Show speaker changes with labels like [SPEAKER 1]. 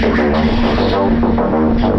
[SPEAKER 1] 就是那么嚣张